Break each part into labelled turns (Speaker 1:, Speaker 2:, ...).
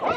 Speaker 1: What?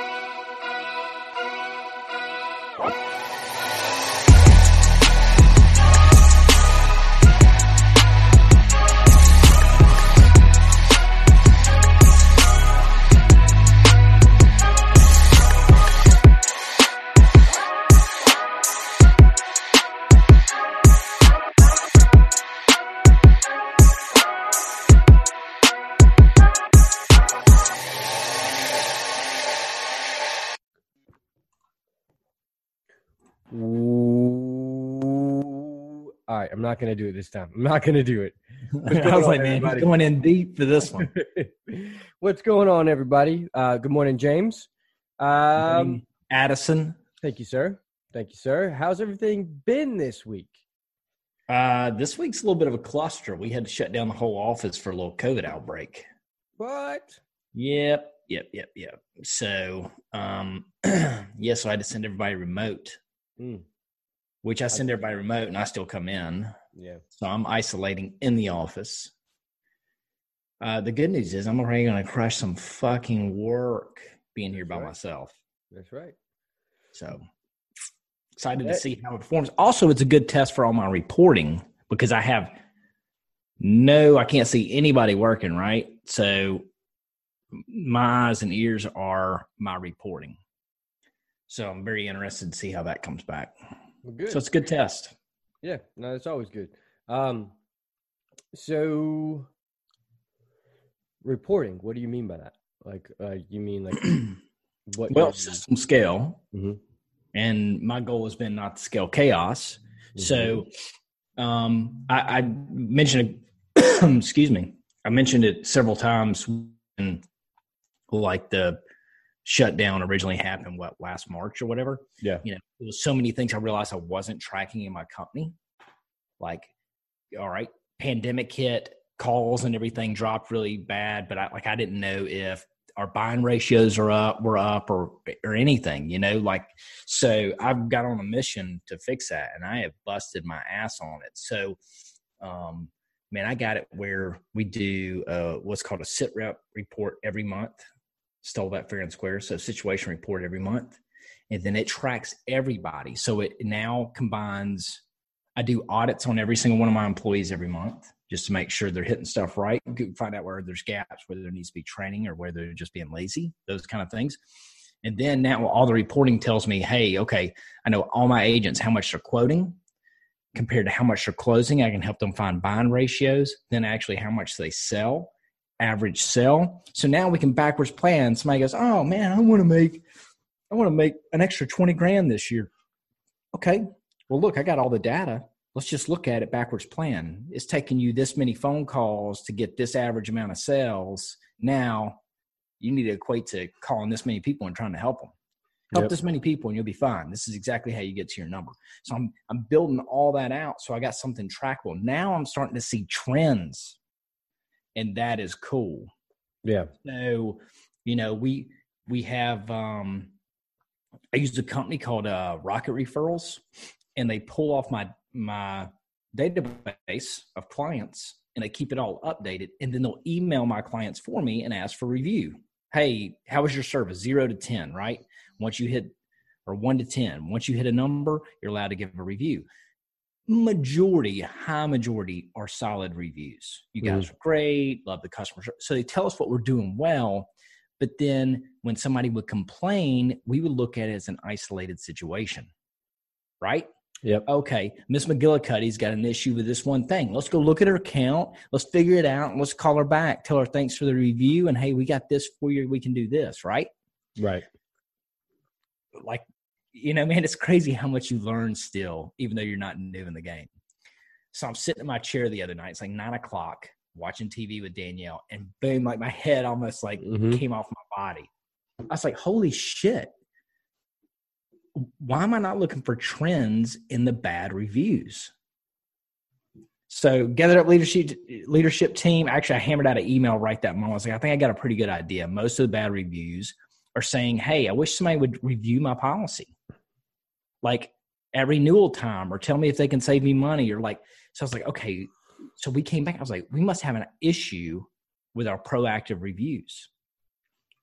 Speaker 1: I'm not going to do it this time. I'm not going to do it.
Speaker 2: I was like, man, he's going in deep for this one.
Speaker 1: What's going on, everybody? Uh, good morning, James. Um,
Speaker 2: Addison.
Speaker 1: thank you, sir. Thank you, sir. How's everything been this week?
Speaker 2: Uh, this week's a little bit of a cluster. We had to shut down the whole office for a little COVID outbreak.
Speaker 1: What?
Speaker 2: Yep, yep, yep, yep. So, um, yeah, so I had to send everybody remote,
Speaker 1: Mm,
Speaker 2: which I send everybody remote and I still come in.
Speaker 1: yeah.
Speaker 2: So I'm isolating in the office. Uh, the good news is I'm already going to crush some fucking work being here by
Speaker 1: right.
Speaker 2: myself.
Speaker 1: That's right.
Speaker 2: So excited to see how it performs. Also, it's a good test for all my reporting because I have no, I can't see anybody working, right? So my eyes and ears are my reporting. So I'm very interested to see how that comes back.
Speaker 1: Well, good.
Speaker 2: So it's a good test.
Speaker 1: yeah, no, it's always good. Um, so reporting. What do you mean by that? Like, uh, you mean like what?
Speaker 2: well, system scale.
Speaker 1: Mhm.
Speaker 2: And my goal has been not to scale chaos. So um, I, I mentioned, excuse me, I mentioned it several times when like the shutdown originally happened, what, last March or whatever.
Speaker 1: yeah,
Speaker 2: You know, there was so many things I realized I wasn't tracking in my company. Like, all right, pandemic hit, calls and everything dropped really bad, but I like I didn't know if our buying ratios are up, were up, or or anything. You know, like so I've got on a mission to fix that, and I have busted my ass on it. So, um, man, I got it where we do uh, what's called a sit rep report every month. Stole that fair and square. So situation report every month, and then it tracks everybody. So it now combines. I do audits on every single one of my employees every month just to make sure they're hitting stuff right. Find out where there's gaps, whether there needs to be training or whether they're just being lazy, those kind of things. And then now all the reporting tells me, hey, okay, I know all my agents how much they're quoting compared to how much they're closing. I can help them find buying ratios, then actually how much they sell, average sell. So now we can backwards plan. Somebody goes, oh man, I want to make, I want to make an extra 20 grand this year. Okay. Well, look, I got all the data let's just look at it backwards plan. It's taking you this many phone calls to get this average amount of sales. Now you need to equate to calling this many people and trying to help them. Help
Speaker 1: Yep.
Speaker 2: this many people and you'll be fine. This is exactly how you get to your number. So I'm I'm building all that out so I got something trackable. Now I'm starting to see trends. And that is cool.
Speaker 1: yeah,
Speaker 2: So, you know, we we have um I used a company called uh Rocket Referrals and they pull off my my database of clients and they keep it all updated and then they'll email my clients for me and ask for review. Hey, how was your service? 0 to 10, right? Once you hit or 1 to 10, once you hit a number, you're allowed to give a review majority, high majority are solid reviews. You guys mm-hmm. are great, love the customer. So they tell us what we're doing well. But then when somebody would complain, we would look at it as an isolated situation, right?
Speaker 1: yep,
Speaker 2: Okay, Miss McGillicuddy's got an issue with this one thing. Let's go look at her account. Let's figure it out and let's call her back. Tell her thanks for the review and hey, we got this for you. We can do this, right?
Speaker 1: right.
Speaker 2: like you know man it's crazy how much you learn still even though you're not new in the game. So i'm sitting in my chair the other night it's like nine o'clock watching tv with danielle and boom like my head almost like
Speaker 1: Mhm.
Speaker 2: came off my body. I was like holy shit. Why am i not looking for trends in the bad reviews? So gathered up leadership leadership team. Actually i hammered out an email right that moment. I was like i think i got a pretty good idea. Most of the bad reviews are saying, Hey, I wish somebody would review my policy. Like at renewal time or tell me if they can save me money or like so I was like, okay. So we came back, I was like, we must have an issue with our proactive reviews.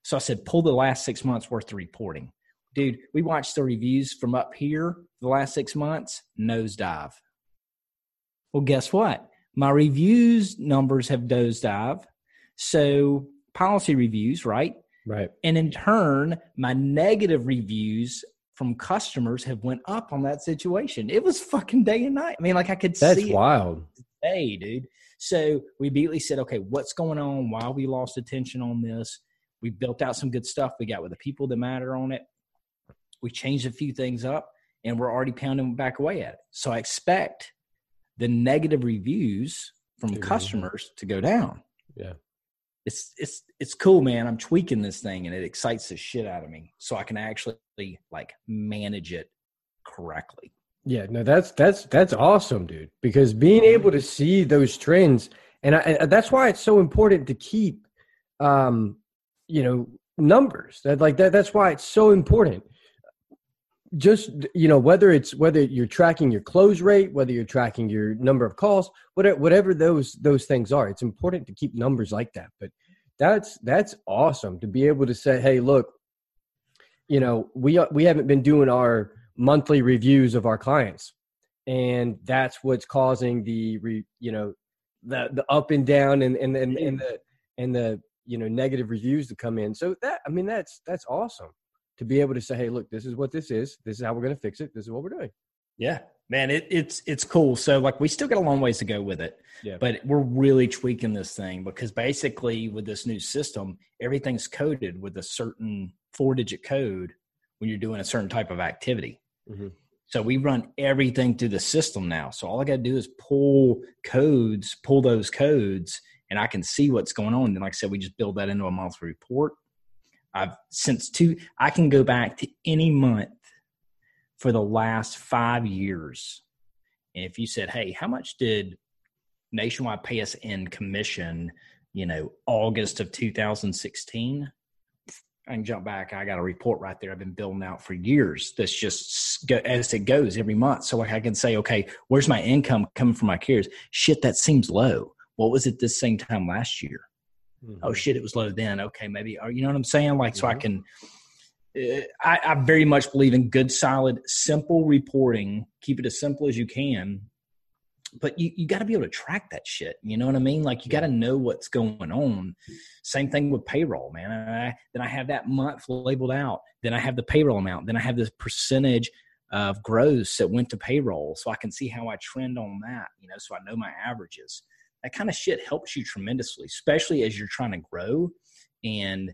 Speaker 2: So I said, pull the last six months worth of reporting. Dude, we watched the reviews from up here the last six months, nosedive. Well, guess what? My reviews numbers have nosedive. So policy reviews, right?
Speaker 1: Right.
Speaker 2: And in turn, my negative reviews from customers have went up on that situation. It was fucking day and night. I mean, like I could
Speaker 1: That's
Speaker 2: see That's
Speaker 1: wild.
Speaker 2: Hey, dude. So we immediately said, okay, what's going on? Why we lost attention on this? We built out some good stuff. We got with the people that matter on it. We changed a few things up and we're already pounding back away at it. So I expect the negative reviews from customers to go down.
Speaker 1: Yeah.
Speaker 2: It's it's it's cool, man. I'm tweaking this thing and it excites the shit out of me. So I can actually like manage it correctly.
Speaker 1: Yeah, no, that's that's that's awesome, dude. Because being able to see those trends, and, I, and that's why it's so important to keep, um, you know, numbers. That like that. That's why it's so important. Just you know, whether it's whether you're tracking your close rate, whether you're tracking your number of calls, whatever whatever those those things are, it's important to keep numbers like that. But that's that's awesome to be able to say, hey, look, you know, we uh, we haven't been doing our monthly reviews of our clients. And that's what's causing the re, you know the the up and down and and and, and mm-hmm. the and the you know negative reviews to come in. So that i mean that's that's awesome to be able to say hey look this is what this is. This is how we're going to fix it. This is what we're doing.
Speaker 2: Yeah, man, it, it's it's cool. So like we still got a long ways to go with it,
Speaker 1: Yeah.
Speaker 2: but we're really tweaking this thing because basically with this new system, everything's coded with a certain four digit code when you're doing a certain type of activity.
Speaker 1: Mhm.
Speaker 2: So we run everything through the system now. So all I got to do is pull codes, pull those codes, and I can see what's going on. And like I said, we just build that into a monthly report. I've since two, I can go back to any month for the last five years. And if you said, hey, how much did Nationwide pay us in commission, you know, August of 2016? I can jump back. I got a report right there I've been building out for years. That's just go, as it goes every month. So like I can say, okay, where's my income coming from my carriers? Shit, that seems low. What was it this same time last year? oh shit it was low then okay maybe or you know what i'm saying like so i
Speaker 1: Mhm.
Speaker 2: can uh, I, I very much believe in good solid simple reporting keep it as simple as you can but you, you got to be able to track that shit you know what i mean? Like you got to know what's going on. Same thing with payroll man. I, then i have that month labeled out. Then i have the payroll amount. Then i have this percentage of gross that went to payroll so i can see how i trend on that you know so i know my averages. That kind of shit helps you tremendously, especially as you're trying to grow and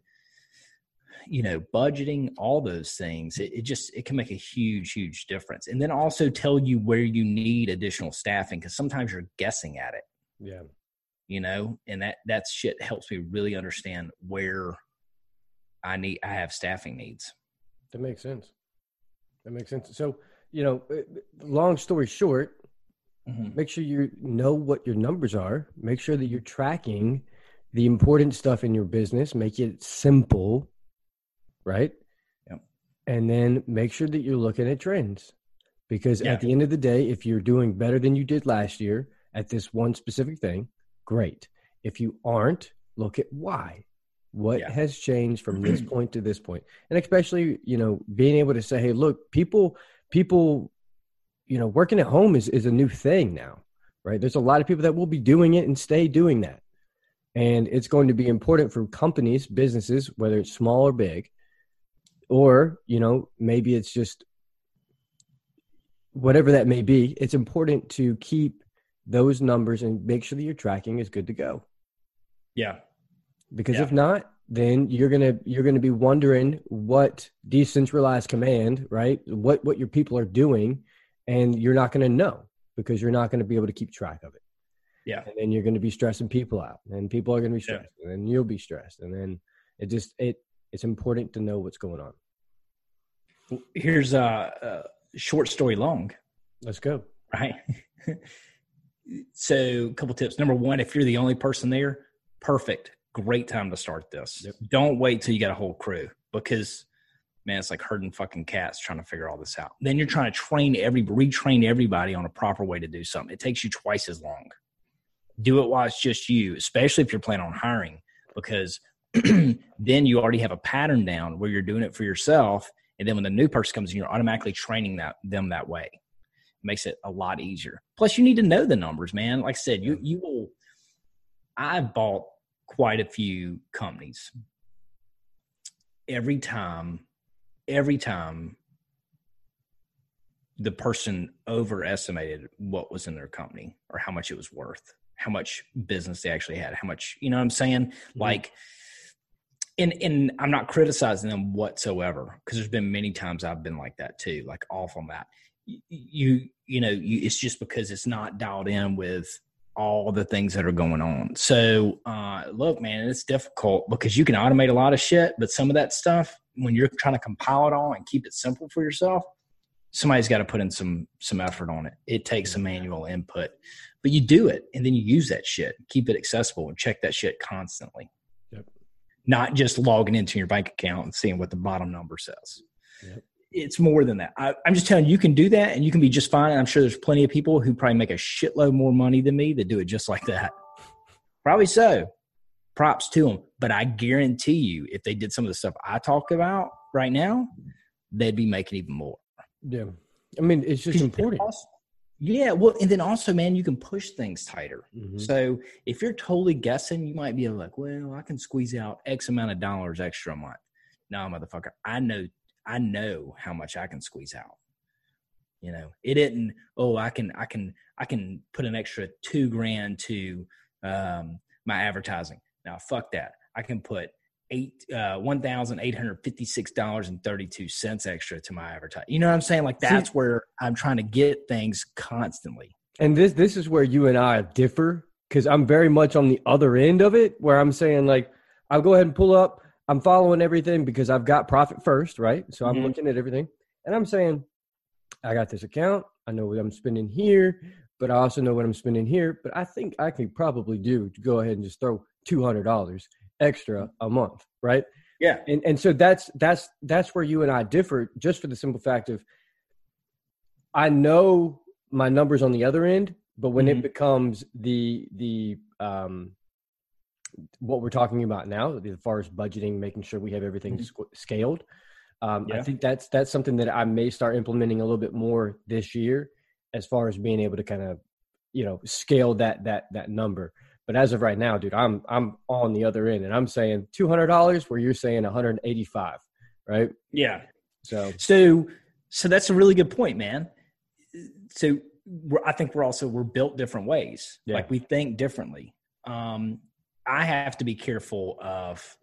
Speaker 2: you know budgeting all those things it, it just it can make a huge huge difference. And then also tell you where you need additional staffing because sometimes you're guessing at it.
Speaker 1: Yeah.
Speaker 2: You know and that that shit helps me really understand where i need i have staffing needs.
Speaker 1: That makes sense. That makes sense. So you know uh, long story short
Speaker 2: Mhm.
Speaker 1: make sure you know what your numbers are. Make sure that you're tracking the important stuff in your business. Make it simple right
Speaker 2: Yep.
Speaker 1: and then make sure that you're looking at trends because
Speaker 2: Yeah.
Speaker 1: at the end of the day if you're doing better than you did last year at this one specific thing great if you aren't look at why what
Speaker 2: Yeah.
Speaker 1: has changed from this point to this point? point and especially you know being able to say hey look people people you know working at home is, is a new thing now right there's a lot of people that will be doing it and stay doing that and it's going to be important for companies businesses whether it's small or big or you know maybe it's just whatever that may be it's important to keep those numbers and make sure that your tracking is good to go
Speaker 2: yeah
Speaker 1: because
Speaker 2: Yeah.
Speaker 1: if not then you're gonna you're gonna be wondering what decentralized command right what what your people are doing and you're not gonna know because you're not gonna be able to keep track of it
Speaker 2: yeah
Speaker 1: and then you're gonna be stressing people out and people are gonna be
Speaker 2: Yeah.
Speaker 1: stressed and then you'll be stressed and then it just it it's important to know what's going on
Speaker 2: here's a, a short story long
Speaker 1: let's go
Speaker 2: right? so, a couple tips. Number one, if you're the only person there, perfect. Great time to start this.
Speaker 1: Yep.
Speaker 2: Don't wait till you got a whole crew because, man, it's like herding fucking cats trying to figure all this out. Then you're trying to train every, retrain everybody on a proper way to do something. It takes you twice as long. Do it while it's just you, especially if you're planning on hiring, because then you already have a pattern down where you're doing it for yourself. And then when the new person comes in, you're automatically training that them that way. It makes it a lot easier. Plus, you need to know the numbers, man. Like I said, you you will. I've bought quite a few companies. Every time, every time the person overestimated what was in their company or how much it was worth, how much business they actually had, how much, you know what I'm saying? Mm-hmm. Like, and and I'm not criticizing them whatsoever because there's been many times I've been like that too, like off on that. You you know, you, it's just because it's not dialed in with all the things that are going on. So, uh, look, man, it's difficult because you can automate a lot of shit, but some of that stuff, when you're trying to compile it all and keep it simple for yourself, somebody's got to put in some some effort on it. It takes some manual input, but you do it and then you use that shit, keep it accessible, and check that shit constantly. Not just logging into your bank account and seeing what the bottom number says. Yep. It's more than that. I, am just telling you, you can do that and you can be just fine. I'm sure there's plenty of people who probably make a shitload more money than me that do it just like that. Probably so. Props to them. But I guarantee you, if they did some of the stuff I talk about right now, they'd be making even more.
Speaker 1: Yeah. I mean, it's just important.
Speaker 2: Yeah. Well, and then also, man, you can push things tighter. Mm-hmm. So if you're totally guessing, you might be like, well, I can squeeze out X amount of dollars extra a month. No, motherfucker. I know, I know how much I can squeeze out. You know, it isn't, oh, I can, I can, I can put an extra two grand to um, my advertising. Now, fuck that. I can put eight uh, one thousand eight hundred fifty six dollars and thirty two cents extra to my advertising. You know what I'm saying? Like that's See, where I'm trying to get things constantly.
Speaker 1: And this this is where you and I differ because I'm very much on the other end of it, where I'm saying like I'll go ahead and pull up. I'm following everything because I've got profit first, right? So I'm mm-hmm. looking at everything, and I'm saying I got this account. I know what I'm spending here, but I also know what I'm spending here. But I think I could probably do to go ahead and just throw two hundred dollars extra a month, right?
Speaker 2: Yeah.
Speaker 1: And and so that's that's that's where you and I differ just for the simple fact of I know my numbers on the other end, but when mm-hmm. it becomes the the um what we're talking about now, as far as budgeting, making sure we have everything mm-hmm. scaled, um, yeah. I think that's that's something that I may start implementing a little bit more this year, as far as being able to kind of, you know, scale that that that number. But as of right now, dude, I'm I'm on the other end, and I'm saying two hundred dollars, where you're saying 185, right?
Speaker 2: Yeah.
Speaker 1: So
Speaker 2: so so that's a really good point, man. So I think we're also we're built different ways. Yeah. Like we think differently. Um, I have to be careful of,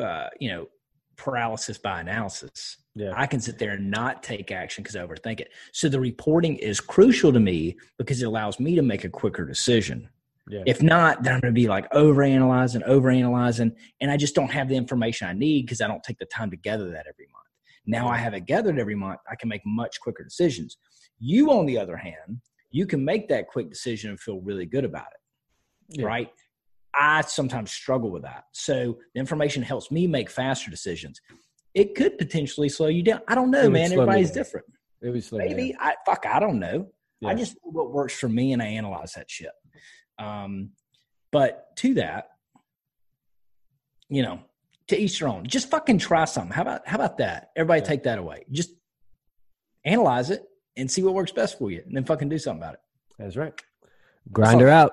Speaker 2: uh, you know, paralysis by analysis. Yeah. I can sit there and not take action because I overthink it. So the reporting is crucial to me because it allows me to make a quicker decision. Yeah. If not, then I'm going to be like overanalyzing, overanalyzing, and I just don't have the information I need because I don't take the time to gather that every month. Now I have it gathered every month, I can make much quicker decisions. You, on the other hand, you can make that quick decision and feel really good about it, yeah. right? I sometimes struggle with that. So the information helps me make faster decisions. It could potentially slow you down. I don't know, man. Everybody's different.
Speaker 1: It was
Speaker 2: maybe I fuck. I don't know. Yeah. I just what works for me, and I analyze that shit. Um, but to that, you know, to each their own. Just fucking try something. How about how about that? Everybody yeah. take that away. Just analyze it and see what works best for you, and then fucking do something about it.
Speaker 1: That's right. Grinder out.